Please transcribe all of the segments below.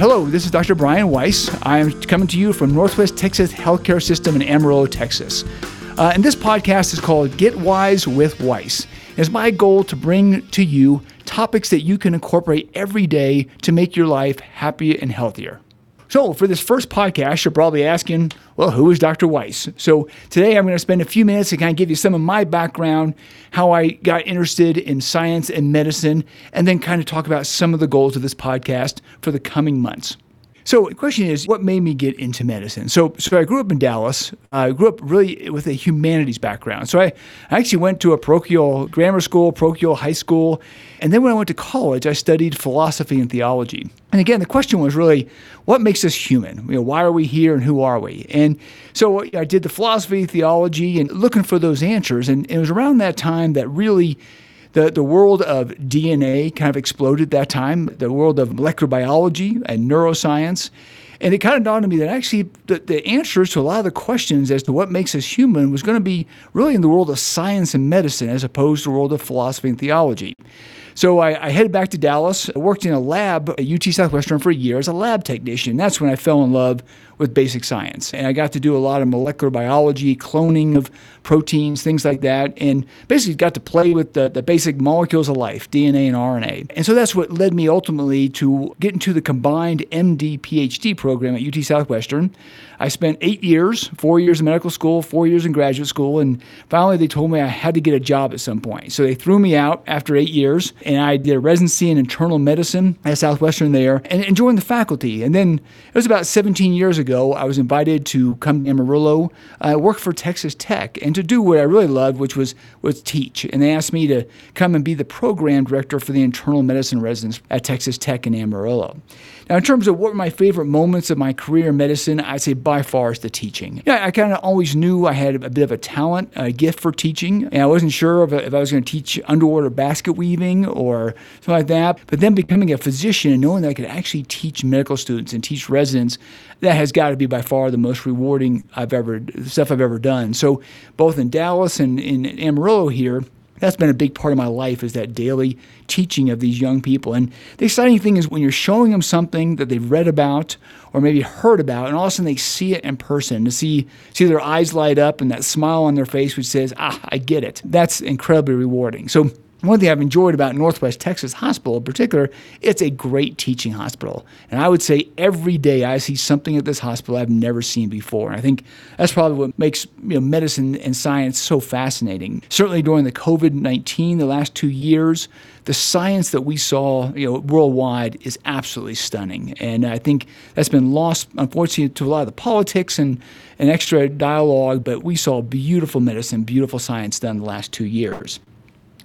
hello, this is Dr. Brian Weis. I am coming to you from Northwest Texas Healthcare System in Amarillo, Texas. Uh, and this podcast is called Get Wise with Weis. It's my goal to bring to you topics that you can incorporate every day to make your life happier and healthier. So, for this first podcast, you're probably asking, well, who is Dr. Weis? So, today I'm going to spend a few minutes to kind of give you some of my background, how I got interested in science and medicine, and then kind of talk about some of the goals of this podcast for the coming months. So the question is, what made me get into medicine? So, so I grew up in Dallas. I grew up really with a humanities background. So I, I actually went to a parochial grammar school, parochial high school, and then when I went to college, I studied philosophy and theology. And again, the question was really, what makes us human? You know, why are we here and who are we? And so I did the philosophy, theology, and looking for those answers. And it was around that time that really the, the world of DNA kind of exploded that time, the world of molecular biology and neuroscience. And it kind of dawned on me that actually the, the answers to a lot of the questions as to what makes us human was going to be really in the world of science and medicine as opposed to the world of philosophy and theology. So I, I, headed back to Dallas. I worked in a lab at UT Southwestern for a year as a lab technician. That's when I fell in love with basic science. And I got to do a lot of molecular biology, cloning of proteins, things like that, and basically got to play with the, the basic molecules of life, DNA and RNA. And so that's what led me ultimately to get into the combined MD PhD program at UT Southwestern. I spent eight years, four years in medical school, four years in graduate school, and finally they told me I had to get a job at some point. So they threw me out after eight years, and I did a residency in internal medicine at Southwestern there and joined the faculty. And then it was about 17 years ago, I was invited to come to Amarillo, uh, work for Texas Tech, and to do what I really loved, which was, was teach. And they asked me to come and be the program director for the internal medicine residents at Texas Tech in Amarillo. Now, in terms of what were my favorite moments of my career in medicine, I'd say by far is the teaching. Yeah, I kind of always knew I had a bit of a talent, a gift for teaching, and I wasn't sure if, if I was going to teach underwater basket weaving or something like that. But then becoming a physician and knowing that I could actually teach medical students and teach residents, that has got to be by far the most rewarding I've ever stuff I've ever done. So both in Dallas and in Amarillo here, that's been a big part of my life is that daily teaching of these young people. And the exciting thing is when you're showing them something that they've read about or maybe heard about, and all of a sudden they see it in person, to see see their eyes light up and that smile on their face which says, "Ah, I get it." That's incredibly rewarding. So one thing I've enjoyed about Northwest Texas Hospital in particular, it's a great teaching hospital. And I would say every day I see something at this hospital I've never seen before. And I think that's probably what makes you know, medicine and science so fascinating. Certainly during the COVID 19, the last two years, the science that we saw you know, worldwide is absolutely stunning. And I think that's been lost, unfortunately, to a lot of the politics and, and extra dialogue, but we saw beautiful medicine, beautiful science done the last two years.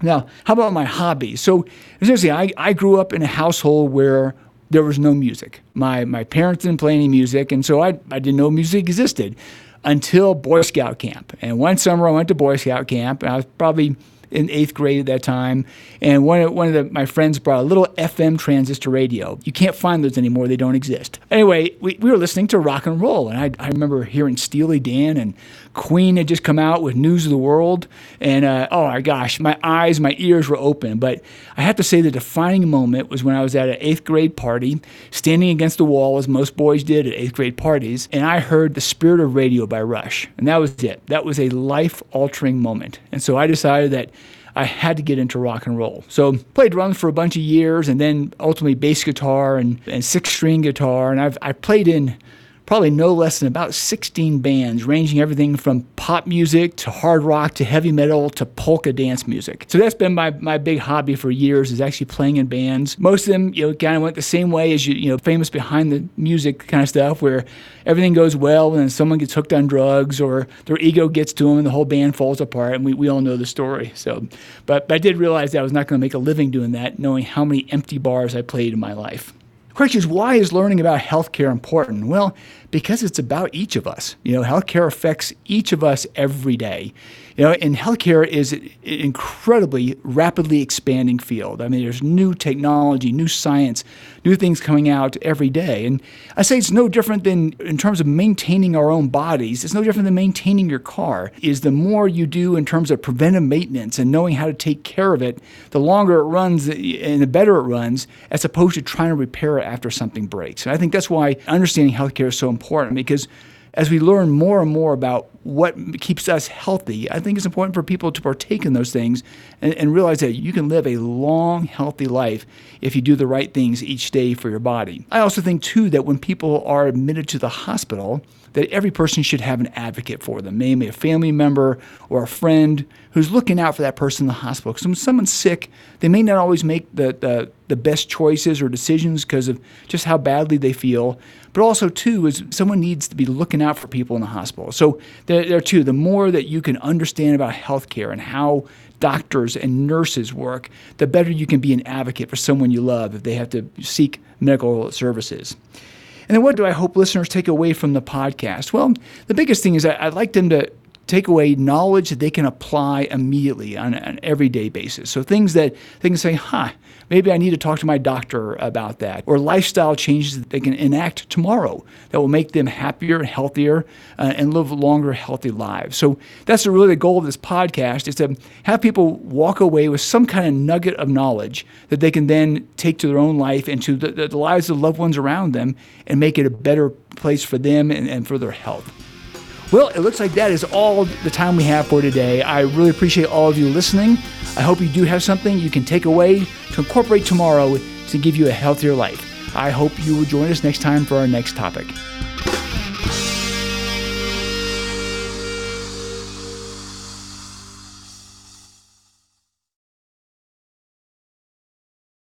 Now, how about my hobby? So, essentially, I, I grew up in a household where there was no music. My, my parents didn't play any music, and so I, I didn't know music existed until Boy Scout camp. And one summer I went to Boy Scout camp, and I was probably in eighth grade at that time, and one of, one of the, my friends brought a little FM transistor radio. You can't find those anymore; they don't exist. Anyway, we, we were listening to rock and roll, and I, I remember hearing Steely Dan and Queen had just come out with News of the World, and uh, oh my gosh, my eyes, my ears were open. But I have to say, the defining moment was when I was at an eighth grade party, standing against the wall as most boys did at eighth grade parties, and I heard "The Spirit of Radio" by Rush, and that was it. That was a life-altering moment, and so I decided that I had to get into rock and roll. So played drums for a bunch of years and then ultimately bass guitar and, and six string guitar. And I've I played in probably no less than about 16 bands, ranging everything from pop music to hard rock to heavy metal to polka dance music. So that's been my, my big hobby for years is actually playing in bands. Most of them, you know, kind of went the same way as you, you know, famous behind the music kind of stuff where everything goes well and then someone gets hooked on drugs or their ego gets to them and the whole band falls apart and we, we all know the story. So, but, but I did realize that I was not going to make a living doing that, knowing how many empty bars I played in my life question is why is learning about healthcare important? Well, because it's about each of us. You know, healthcare affects each of us every day. You know, and healthcare is an incredibly rapidly expanding field. I mean, there's new technology, new science, new things coming out every day. And I say it's no different than in terms of maintaining our own bodies. It's no different than maintaining your car. Is the more you do in terms of preventive maintenance and knowing how to take care of it, the longer it runs and the better it runs, as opposed to trying to repair it after something breaks. And I think that's why understanding healthcare is so important because as we learn more and more about what keeps us healthy, I think it's important for people to partake in those things and, and, realize that you can live a long, healthy life if you do the right things each day for your body. I also think, too, that when people are admitted to the hospital, that every person should have an advocate for them, maybe a family member or a friend who's looking out for that person in the hospital. Because when someone's sick, they may not always make the, the, the best choices or decisions because of just how badly they feel. But also, too, is someone needs to be looking out for people in the hospital. So there, there too, the more that you can understand about healthcare and how doctors and nurses work, the better you can be an advocate for someone you love if they have to seek medical services. And then what do I hope listeners take away from the podcast? Well, the biggest thing is I'd like them to take away knowledge that they can apply immediately on an everyday basis. So things that they can say, huh, maybe I need to talk to my doctor about that. Or lifestyle changes that they can enact tomorrow that will make them happier, healthier, uh, and live longer, healthy lives. So that's really the goal of this podcast is to have people walk away with some kind of nugget of knowledge that they can then take to their own life and to the, the lives of loved ones around them and make it a better place for them and, and for their health. Well, it looks like that is all the time we have for today. I really appreciate all of you listening. I hope you do have something you can take away to incorporate tomorrow to give you a healthier life. I hope you will join us next time for our next topic.